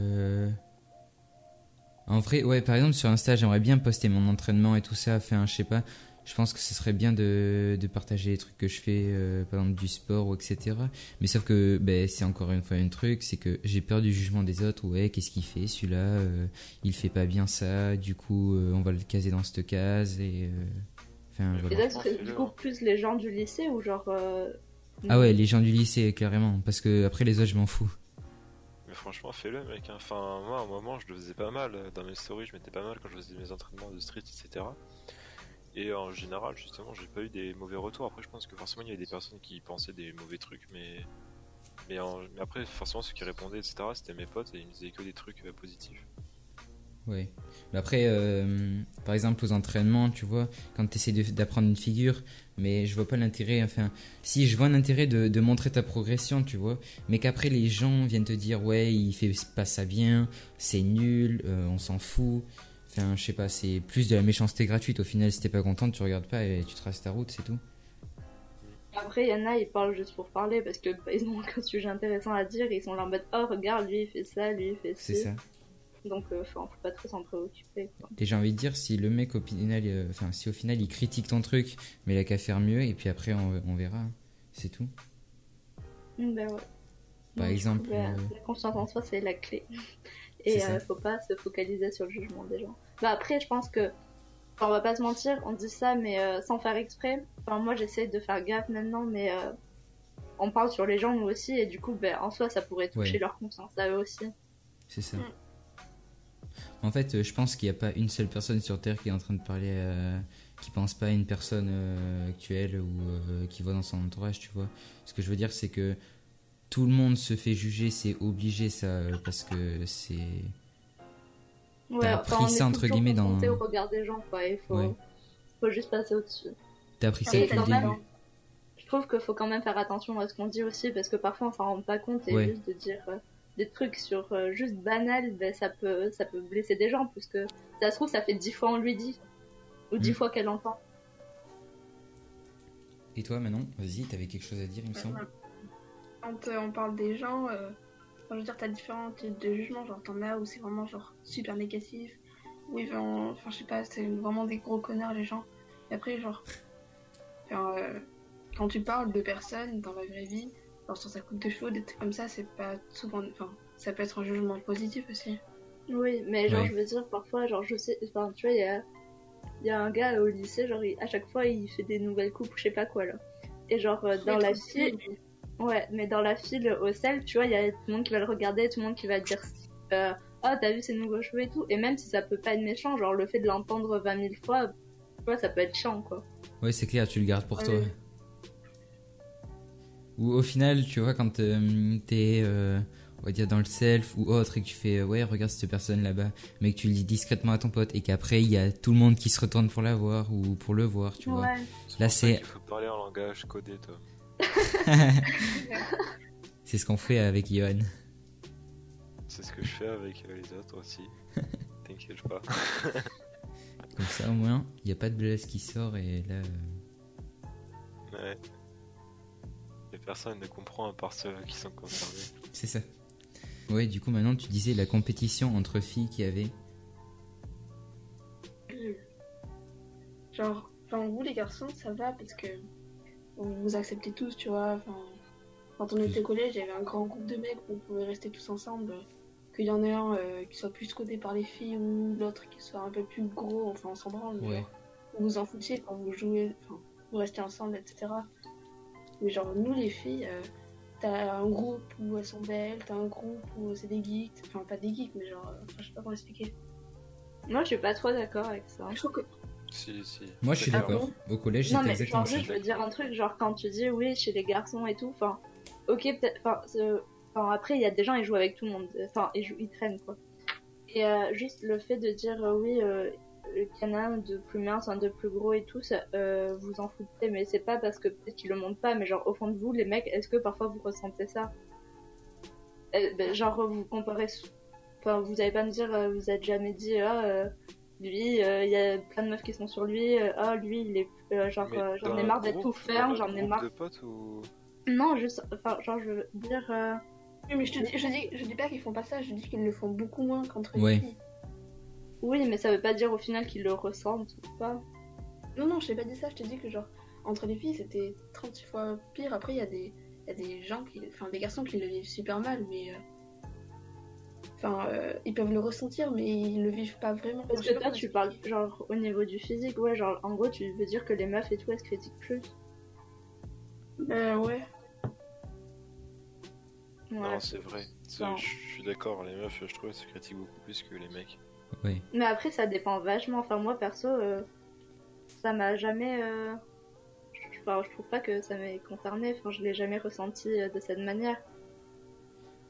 En vrai, ouais, par exemple, sur Insta, j'aimerais bien poster mon entraînement et tout ça. Enfin, je sais pas. Je pense que ce serait bien de, de partager les trucs que je fais, euh, par exemple du sport ou etc. Mais sauf que ben, c'est encore une fois un truc, c'est que j'ai peur du jugement des autres. Ouais, qu'est-ce qu'il fait celui-là euh, Il fait pas bien ça. Du coup, euh, on va le caser dans cette case et. euh, Enfin, Et Et voilà. là, c'est du coup plus les gens du lycée ou genre. Ah ouais, les gens du lycée carrément, parce que après les autres, je m'en fous. Franchement, fais-le, mec. hein. Enfin, moi, à un moment, je le faisais pas mal. Dans mes stories, je mettais pas mal quand je faisais mes entraînements de street, etc. Et en général, justement, j'ai pas eu des mauvais retours. Après, je pense que forcément, il y avait des personnes qui pensaient des mauvais trucs, mais. Mais, en- mais après, forcément, ceux qui répondaient, etc., c'était mes potes et ils me disaient que des trucs euh, positifs. Ouais. Mais après, euh, par exemple, aux entraînements, tu vois, quand tu essaies d'apprendre une figure, mais je vois pas l'intérêt, enfin, si je vois un intérêt de, de montrer ta progression, tu vois, mais qu'après les gens viennent te dire, ouais, il fait pas ça bien, c'est nul, euh, on s'en fout. Enfin, je sais pas, c'est plus de la méchanceté gratuite. Au final, si t'es pas content, tu regardes pas et tu traces ta route, c'est tout. Après, il y en a, ils parlent juste pour parler parce que bah, ils ont aucun sujet intéressant à dire. Ils sont là en mode Oh, regarde, lui il fait ça, lui il fait C'est ci. ça. Donc, euh, enfin, faut pas trop s'en préoccuper. Quoi. Et j'ai envie de dire, si le mec, au final, euh, enfin, si au final il critique ton truc, mais il a qu'à faire mieux, et puis après on, on verra. hein. C'est tout. Bah ouais. Par Donc, exemple, bah, euh, la confiance en soi, c'est la clé. Et euh, faut pas se focaliser sur le jugement des gens. Bah après, je pense que, on va pas se mentir, on dit ça, mais euh, sans faire exprès. Enfin, moi, j'essaie de faire gaffe maintenant, mais euh, on parle sur les gens nous aussi, et du coup, bah, en soi, ça pourrait toucher Ouais. leur confiance à eux aussi. C'est ça. Mm. En fait, euh, je pense qu'il n'y a pas une seule personne sur Terre qui est en train de parler, euh, qui pense pas à une personne euh, actuelle ou euh, qui voit dans son entourage, tu vois. Ce que je veux dire, c'est que tout le monde se fait juger, c'est obligé ça, parce que c'est. Ouais, T'as enfin, est ça, entre guillemets, dans- au regard des gens, quoi. Il faut, Ouais. faut juste passer au-dessus. T'as appris ça Et depuis le début. Je trouve qu'il faut quand même faire attention à ce qu'on dit aussi, parce que parfois on s'en rend pas compte et Ouais. juste de dire des trucs sur euh, juste banal, ben, ça peut ça peut blesser des gens, parce que ça se trouve ça fait dix fois on lui dit, ou dix Mm. fois qu'elle entend. Et toi, Manon, vas-y, t'avais quelque chose à dire, il me semble. Quand euh, on parle des gens, euh, je veux dire, t'as différents types de jugements. Genre, t'en as où c'est vraiment genre super négatif, où ils vont, enfin, je sais pas, c'est vraiment des gros connards les gens. Et après, genre, enfin, euh, quand tu parles de personnes dans la vraie vie, genre sur sa coupe de cheveux, des trucs comme ça, c'est pas souvent, enfin, ça peut être un jugement positif aussi. Oui, mais genre Ouais. je veux dire parfois genre je sais, enfin tu vois il y a y a un gars au lycée genre il- à chaque fois il fait des nouvelles coupes ou je sais pas quoi là. Et genre euh, dans la file, ouais, mais dans la file au sel, tu vois il y a tout le monde qui va le regarder, tout le monde qui va dire euh, oh t'as vu ses nouveaux cheveux et tout, et même si ça peut pas être méchant, genre le fait de l'entendre 20 000 fois, tu vois ça peut être chiant quoi. Ouais, c'est clair, tu le gardes pour toi. Ou au final, tu vois, quand euh, t'es, euh, on va dire, dans le self ou autre et que tu fais, euh, ouais, regarde cette personne là-bas, mais que tu le dis discrètement à ton pote et qu'après, il y a tout le monde qui se retourne pour la voir ou pour le voir, tu vois. Ouais. Là, c'est- qu'il faut parler en langage codé, toi. C'est ce qu'on fait avec Johan. C'est ce que je fais avec euh, les autres aussi. T'inquiète pas. Comme ça, au moins, il n'y a pas de blesse qui sort et là. euh, Ouais. Personne ne comprend à part ceux qui sont concernés. C'est ça. Ouais, du coup, maintenant, tu disais la compétition entre filles qui avait. Genre, enfin, vous les garçons, ça va parce que vous vous acceptez tous, tu vois. Enfin, quand on était au collège, il y avait un grand groupe de mecs où on pouvait rester tous ensemble. Qu'il y en ait un euh, qui soit plus codé par les filles ou l'autre qui soit un peu plus gros, enfin on s'en branle. Ouais. Vous vous en foutiez quand vous jouez, enfin, vous restez ensemble, etc. Mais genre, nous les filles, euh, t'as un groupe où elles sont belles, t'as un groupe où c'est des geeks, enfin pas des geeks, mais genre, euh, enfin, je sais pas comment expliquer. Moi je suis pas trop d'accord avec ça. Je trouve que Si, si. Moi, je suis D'accord. d'accord. Au collège, mais exactement genre ça. je veux dire un truc genre quand tu dis oui chez les garçons et tout enfin ok peut-être enfin après il y a des gens ils jouent avec tout le monde enfin ils jouent ils traînent quoi et euh, juste le fait de dire euh, oui euh, a un de plus mince un de plus gros et tout ça euh, vous en foutez mais c'est pas parce que peut-être qu'ils le montrent pas mais genre au fond de vous les mecs est-ce que parfois vous ressentez ça? Euh, ben, genre vous comparez enfin vous allez pas me dire euh, vous êtes jamais dit ah euh, lui, euh, il y a plein de meufs qui sont sur lui. euh, Ah, lui, il est euh, genre, euh, j'en ai marre d'être tout un j'en ai marre. de potes ou? Non, juste, enfin, genre, je veux dire. euh, Oui, mais je te dis, je dis, je dis pas qu'ils font pas ça, je dis qu'ils le font beaucoup moins qu'entre Ouais. les filles. Oui, mais ça veut pas dire au final qu'ils le ressentent ou pas. Non, non, je t'ai pas dit ça, je t'ai dit que genre, entre les filles, c'était 36 fois pire. Après, il y, a des- il y a des gens qui, enfin, des garçons qui le vivent super mal, mais. euh, Enfin, euh, ils peuvent le ressentir, mais ils le vivent pas vraiment. Parce que toi, tu parles, genre, au niveau du physique, ouais, genre, en gros, tu veux dire que les meufs et tout, elles se critiquent plus. Euh, ouais. Ouais. Non, c'est vrai. Je suis d'accord, les meufs, je trouve, se critiquent beaucoup plus que les mecs. Mais après, ça dépend vachement. Enfin, moi, perso, euh, ça m'a jamais. euh, je- Enfin, je trouve pas que ça m'ait concerné. Enfin, je l'ai jamais ressenti euh, de cette manière.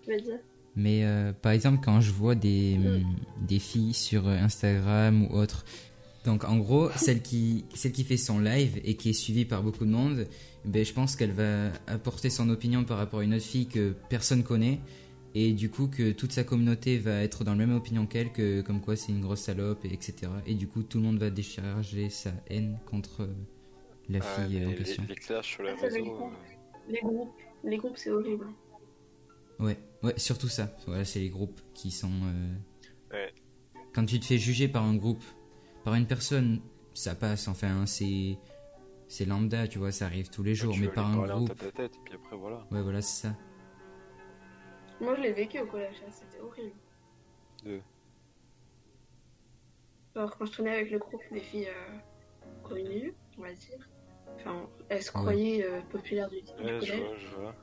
Je veux dire. Mais euh, par exemple, quand je vois des, Mm. hum, des filles sur Instagram ou autre, donc en gros, celle qui, celle qui fait son live et qui est suivie par beaucoup de monde, ben, je pense qu'elle va apporter son opinion par rapport à une autre fille que personne connaît. Et du coup, que toute sa communauté va être dans la même opinion qu'elle, que comme quoi c'est une grosse salope, et etc. Et du coup, tout le monde va décharger sa haine contre euh, la Ah, fille en les, question. les, les clashs sur les Ah, réseaux. euh, Les groupes, les groupes c'est horrible. Ouais, ouais, surtout ça. Voilà, c'est les groupes qui sont. euh, Ouais. Quand tu te fais juger par un groupe, par une personne, ça passe. Enfin, c'est c'est lambda, tu vois, ça arrive tous les jours. tu mais par un groupe, tête, et puis après, voilà. ouais, voilà, c'est ça. Moi je l'ai vécu au collège, hein, c'était horrible. De- Genre quand je traînais avec le groupe des filles euh, connues, on va dire. Enfin, elles se Ouais. croyaient euh, populaires du, du Ouais, je collège. vois, je vois.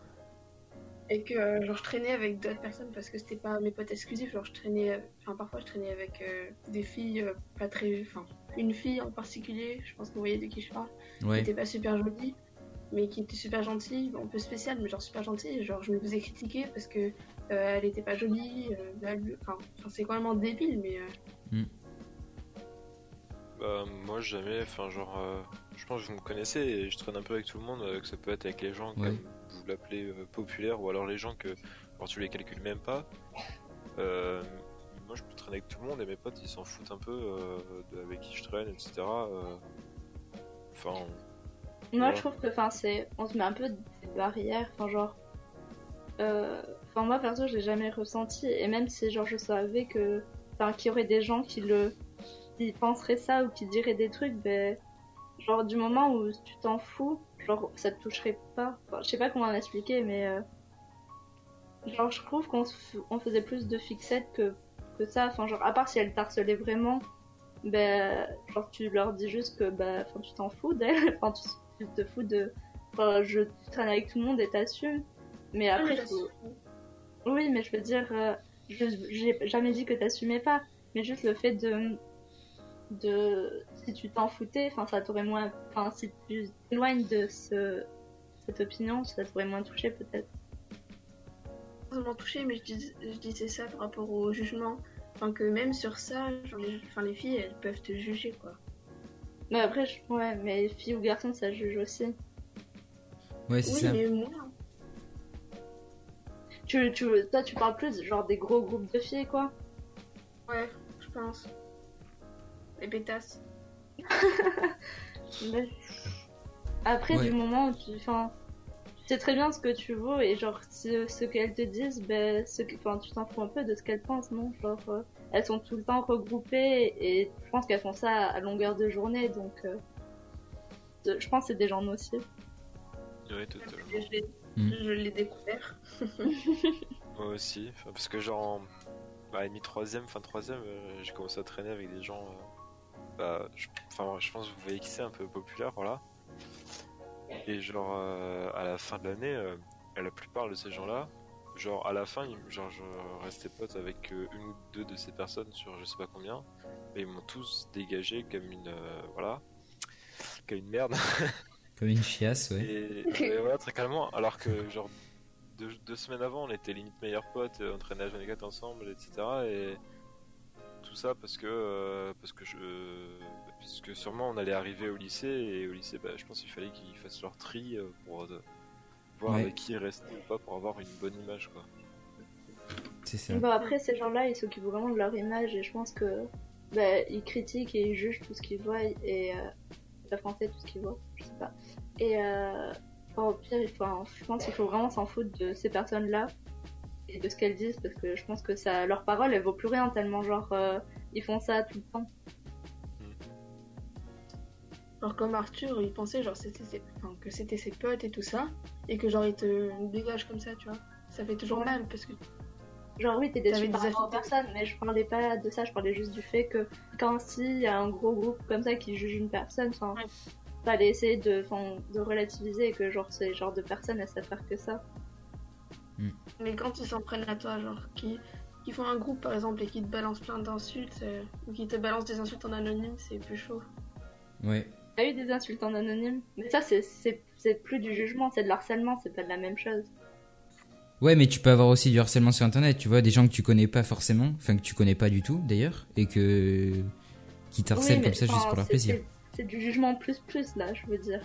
Et que euh, genre je traînais avec d'autres personnes parce que c'était pas mes potes exclusifs. Genre je traînais, enfin parfois je traînais avec euh, des filles euh, pas très, enfin une fille en particulier. Je pense que vous voyez de qui je parle. Qui Ouais, était pas super jolie, mais qui était super gentille, un peu spéciale, mais genre super gentille. Genre je me faisais critiquer parce que euh, elle était pas jolie. euh, elle- enfin, enfin, c'est complètement débile, mais euh, Bah, moi, jamais, enfin, genre, euh, je pense que vous me connaissez et je traîne un peu avec tout le monde, euh, que ça peut être avec les gens, Ouais. comme vous l'appelez, euh, populaires, ou alors les gens que, alors tu les calcules même pas. Euh, moi, je peux traîner avec tout le monde et mes potes, ils s'en foutent un peu euh, de avec qui je traîne, etc. euh. Enfin, Moi, Ouais. je trouve que, enfin, c'est, on se met un peu des barrières. Enfin, genre, euh, enfin, moi perso, je l'ai jamais ressenti. Et même si, genre, je savais que, enfin, qu'il y aurait des gens qui le, qui penseraient ça ou qui diraient des trucs, ben, genre, du moment où tu t'en fous, genre, ça te toucherait pas. Enfin, je sais pas comment l'expliquer, mais, euh, genre, je trouve qu'on se f- on faisait plus de fixettes que, que ça. Enfin, genre, à part si elles t'harcelaient vraiment, ben, genre, tu leur dis juste que, ben, enfin, tu t'en fous d'elles. Enfin, tu, tu te fous de. Enfin, je tu traînes avec tout le monde et t'assumes. Mais après, faut- oui, mais je veux dire, euh, je j'ai jamais dit que t'assumais pas, mais juste le fait de. de si tu t'en foutais, enfin, ça t'aurait moins. Enfin, si tu t'éloignes de ce, cette opinion, ça t'aurait moins touché peut-être. m'a touché, mais je, dis- je disais ça par rapport au jugement. Enfin, que même sur ça, genre, les, enfin, les filles, elles peuvent te juger, quoi. Mais après, je- ouais, mais filles ou garçons, ça juge aussi. ouais, c'est Oui, ça. mais moi, Tu, tu, toi, tu parles plus genre des gros groupes de filles, quoi. ouais, je pense. Les pétasses. Mais- Après, Ouais. du moment où tu, enfin, tu sais très bien ce que tu vaux et genre ce, ce qu'elles te disent, ben, ce que, enfin, tu t'en fous un peu de ce qu'elles pensent, non? Genre, euh, elles sont tout le temps regroupées et je pense qu'elles font ça à longueur de journée, donc euh, de- je pense que c'est des gens nocifs. oui, totalement. Je l'ai Mm. je l'ai découvert. Moi aussi, parce que genre, en bah, mi-troisième, fin troisième, euh, j'ai commencé à traîner avec des gens, euh, bah, je, enfin, je pense que vous voyez qui c'est, un peu populaire, voilà. Et genre, euh, à la fin de l'année, euh, la plupart de ces gens-là, genre, à la fin, genre, je restais pote avec euh, une ou deux de ces personnes sur je sais pas combien, mais ils m'ont tous dégagé comme une, euh, voilà, comme une merde. Comme une chiasse, ouais. Et, et voilà, très calmement. Alors que, genre, deux, deux semaines avant, on était limite meilleurs potes, euh, on traînait à Jeanne ensemble, etc. Et tout ça parce que, euh, parce que je, parce que sûrement on allait arriver au lycée et au lycée, bah, je pense qu'il fallait qu'ils fassent leur tri pour euh, voir Ouais. avec qui rester ou pas pour avoir une bonne image, quoi. C'est ça. Bon, après, ces gens-là, ils s'occupent vraiment de leur image et je pense que bah, ils critiquent et ils jugent tout ce qu'ils voient et euh, la français tout ce qu'ils voient, je sais pas. Et euh, enfin, au pire, il faut, je pense qu'il faut vraiment s'en foutre de ces personnes-là et de ce qu'elles disent parce que je pense que ça, leur parole, elle vaut plus rien tellement genre euh, ils font ça tout le temps. Alors comme Arthur, il pensait genre c'était ses- enfin, que c'était ses potes et tout ça, et que genre il te dégage comme ça, tu vois. Ça fait toujours Ouais. mal parce que Genre oui, t'es déçu par rapport personnes, mais je parlais pas de ça, je parlais juste du fait que quand s'il y a un gros groupe comme ça qui juge une personne, enfin, Ouais. fallait essayer de, de relativiser et que genre ces genres de personnes elles savent faire que ça. Mm. Mais quand ils s'en prennent à toi, genre, qui, qui font un groupe par exemple et qui te balancent plein d'insultes, euh, ou qui te balancent des insultes en anonyme, c'est plus chaud. Ouais. A eu des insultes en anonyme. Mais ça, c'est- plus du jugement, c'est de l'harcèlement, c'est pas de la même chose. Ouais, mais tu peux avoir aussi du harcèlement sur internet, tu vois, des gens que tu connais pas forcément, enfin que tu connais pas du tout d'ailleurs, et que. qui t'harcèlent Oui, comme mais, ça juste pour leur plaisir. c'est- du jugement plus plus là, je veux dire.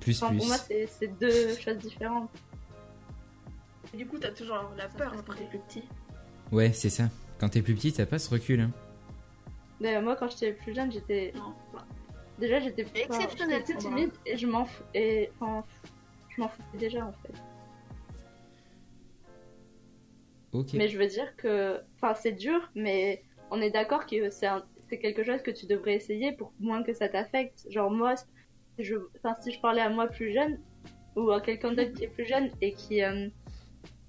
Plus, Enfin, plus. pour moi, c'est deux choses différentes. Et du coup, t'as toujours la peur quand t'es plus petit. Ouais, c'est ça. Quand t'es plus petit, t'as pas ce recul. Hein. D'ailleurs, moi, quand j'étais plus jeune, j'étais. Déjà, j'étais C'est exceptionnel, j'étais timide et je m'en fous. Et enfin, je m'en foutais déjà en fait. Ok. Mais je veux dire que. Enfin, c'est dur, mais on est d'accord que c'est un- c'est quelque chose que tu devrais essayer pour moins que ça t'affecte. Genre, moi, si je... Enfin, si je parlais à moi plus jeune, ou à quelqu'un d'autre qui est plus jeune et qui. euh,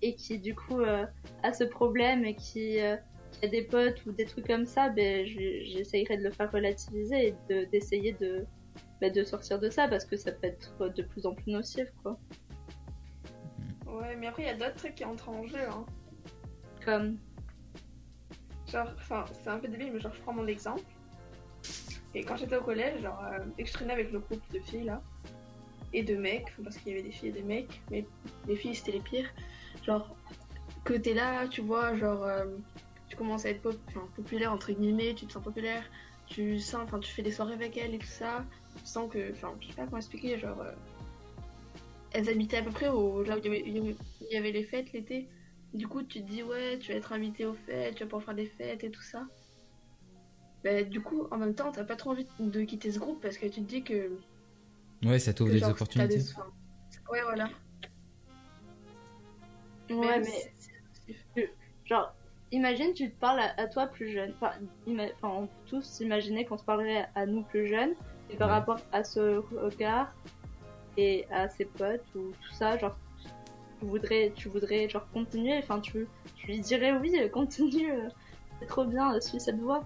Et qui, du coup, euh, a ce problème et qui. euh, qui a des potes ou des trucs comme ça, ben, je- j'essayerais de le faire relativiser et de- d'essayer de, ben, de sortir de ça parce que ça peut être de plus en plus nocif, quoi. Ouais, mais après, il y a d'autres trucs qui entrent en jeu. Hein. Comme? Genre, enfin, c'est un peu débile, mais genre, je prends mon exemple. Et quand j'étais au collège, genre, euh, et que je traînais avec le groupe de filles là, et de mecs, parce qu'il y avait des filles et des mecs, mais les filles c'était les pires. Genre, que t'es là, tu vois, genre, euh, tu commences à être pop- enfin, populaire, entre guillemets, tu te sens populaire, tu sens, enfin, tu fais des soirées avec elles et tout ça, tu sens que, enfin, je sais pas comment expliquer, genre, euh, elles habitaient à peu près au, là où il y avait, les fêtes l'été. Du coup, tu te dis, ouais, tu vas être invité aux fêtes, tu vas pouvoir faire des fêtes et tout ça. Bah, du coup, en même temps, t'as pas trop envie de quitter ce groupe parce que tu te dis que. Ouais, ça t'ouvre des genre, opportunités. t'as des- enfin, Ouais, voilà. Ouais, mais. si- Genre, imagine, tu te parles à, à toi plus jeune. Enfin, on peut tous imaginer qu'on se parlerait à nous plus jeunes. Et par Ouais. rapport à ce regard et à ses potes ou tout ça, genre, tu voudrais, tu voudrais genre continuer? Enfin, tu, tu lui dirais oui, euh, continue. euh, C'est trop bien, euh, suis cette voie.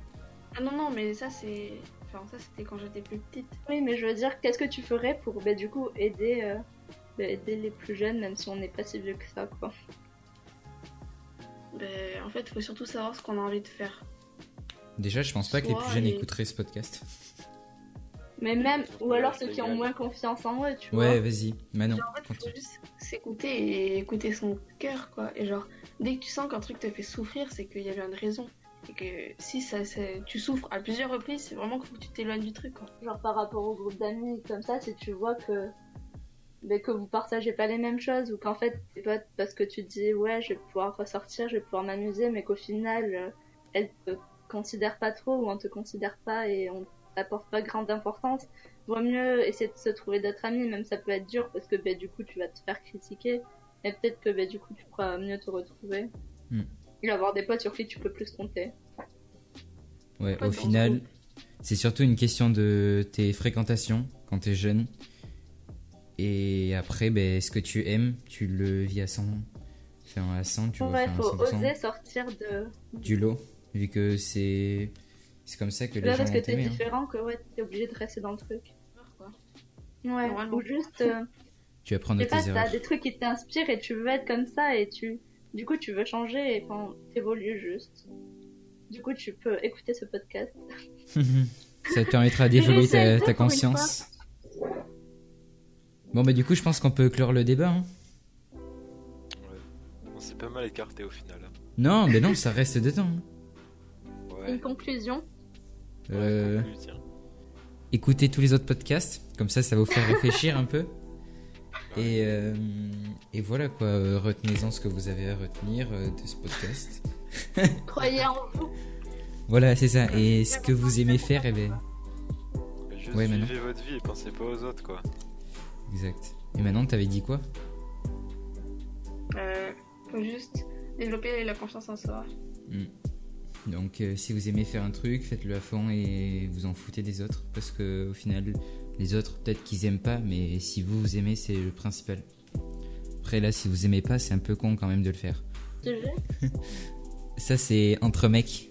Ah non, non, mais ça, c'est. Enfin, ça, c'était quand j'étais plus petite. Oui, mais je veux dire, qu'est-ce que tu ferais pour, bah, du coup, aider, euh, bah, aider les plus jeunes, même si on n'est pas si vieux que ça, quoi? Ben, en fait, faut surtout savoir ce qu'on a envie de faire. Déjà, je pense pas que les plus jeunes écouteraient ce podcast. Mais même, ou Ouais, alors ceux qui ont moins confiance en eux, tu Ouais, vois. vas-y. Manon, Genre, en fait, faut juste s'écouter et écouter son cœur, quoi. Et genre, dès que tu sens qu'un truc te fait souffrir, c'est qu'il y avait une raison. Et que si ça, ça- tu souffres à plusieurs reprises, c'est vraiment qu'il faut que tu t'éloignes du truc, quoi. Genre par rapport au groupe d'amis comme ça, si tu vois que mais que vous partagez pas les mêmes choses ou qu'en fait tes potes parce que tu te dis ouais je vais pouvoir ressortir, je vais pouvoir m'amuser mais qu'au final euh, elles te considèrent pas trop ou on te considère pas et on t'apporte pas grande importance, vaut mieux essayer de se trouver d'autres amis même ça peut être dur parce que bah, du coup tu vas te faire critiquer et peut-être que bah, du coup tu pourras mieux te retrouver Hmm. et avoir des potes sur qui tu peux plus compter. Ouais, Pas au final, c'est surtout une question de tes fréquentations quand t'es jeune. Et après, ben, ce que tu aimes, tu le vis à 100. Enfin, à 100, tu vois. Ouais, faut 100% oser sortir de du lot, vu que c'est c'est comme ça que les Là, gens parce que t'es hein. différent, que ouais, t'es obligé de rester dans le truc. Quoi. Ouais, ou juste, euh, Tu apprends de sais pas, tes t'as erreurs. des trucs qui t'inspirent et tu veux être comme ça et tu, du coup, tu veux changer et enfin, t'évolues juste. Du coup, tu peux écouter ce podcast. ça te permettra d'évoluer ta, conscience. Bon, bah, du coup, je pense qu'on peut clore le débat. hein. Ouais. On s'est pas mal écarté au final. hein. Non, mais non, ça reste dedans. hein. Ouais. Une conclusion. Euh, Ouais, écoutez tous les autres podcasts, comme ça, ça va vous faire réfléchir un peu. Et, euh, et voilà quoi, retenez-en ce que vous avez à retenir euh, de ce podcast. Croyez en vous. Voilà, c'est ça. Et ce que vous aimez faire, eh ben, Juste Ouais, vivez votre vie et pensez pas aux autres quoi. Exact. Et maintenant, t'avais dit quoi? Euh, faut juste développer la confiance en soi. Hmm. Donc, euh, si vous aimez faire un truc, faites-le à fond et vous en foutez des autres. Parce que au final, les autres, peut-être qu'ils aiment pas, mais si vous, vous aimez, c'est le principal. Après, là, si vous aimez pas, c'est un peu con quand même de le faire. Ça, c'est entre mecs.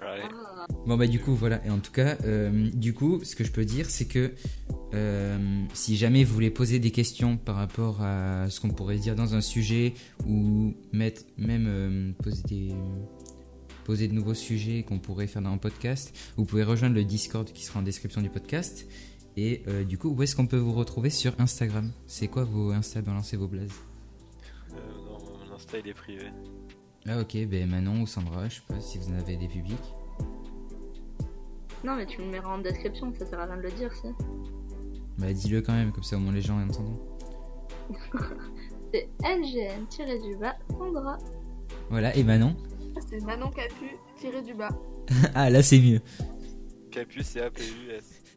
Ouais. Ah. Bon bah du coup voilà et en tout cas euh, du coup ce que je peux dire c'est que euh, si jamais vous voulez poser des questions par rapport à ce qu'on pourrait dire dans un sujet ou mettre, même euh, poser, des, poser de nouveaux sujets qu'on pourrait faire dans un podcast, vous pouvez rejoindre le Discord qui sera en description du podcast. Et euh, du coup, où est-ce qu'on peut vous retrouver sur Instagram? C'est quoi vos Insta? Balancez vos blazes. Euh, non, mon Insta il est privé. Ah ok, ben Manon ou Sandra, je sais pas si vous en avez des publics. Non, mais tu me le mettras en description, ça sert à rien de le dire, si. Bah dis-le quand même, comme ça au moins les gens entendront. C'est NGN-du-bas Sandra. Voilà, et Manon C'est Manon Capu tiré du bas. Ah là c'est mieux. Capus et APUS.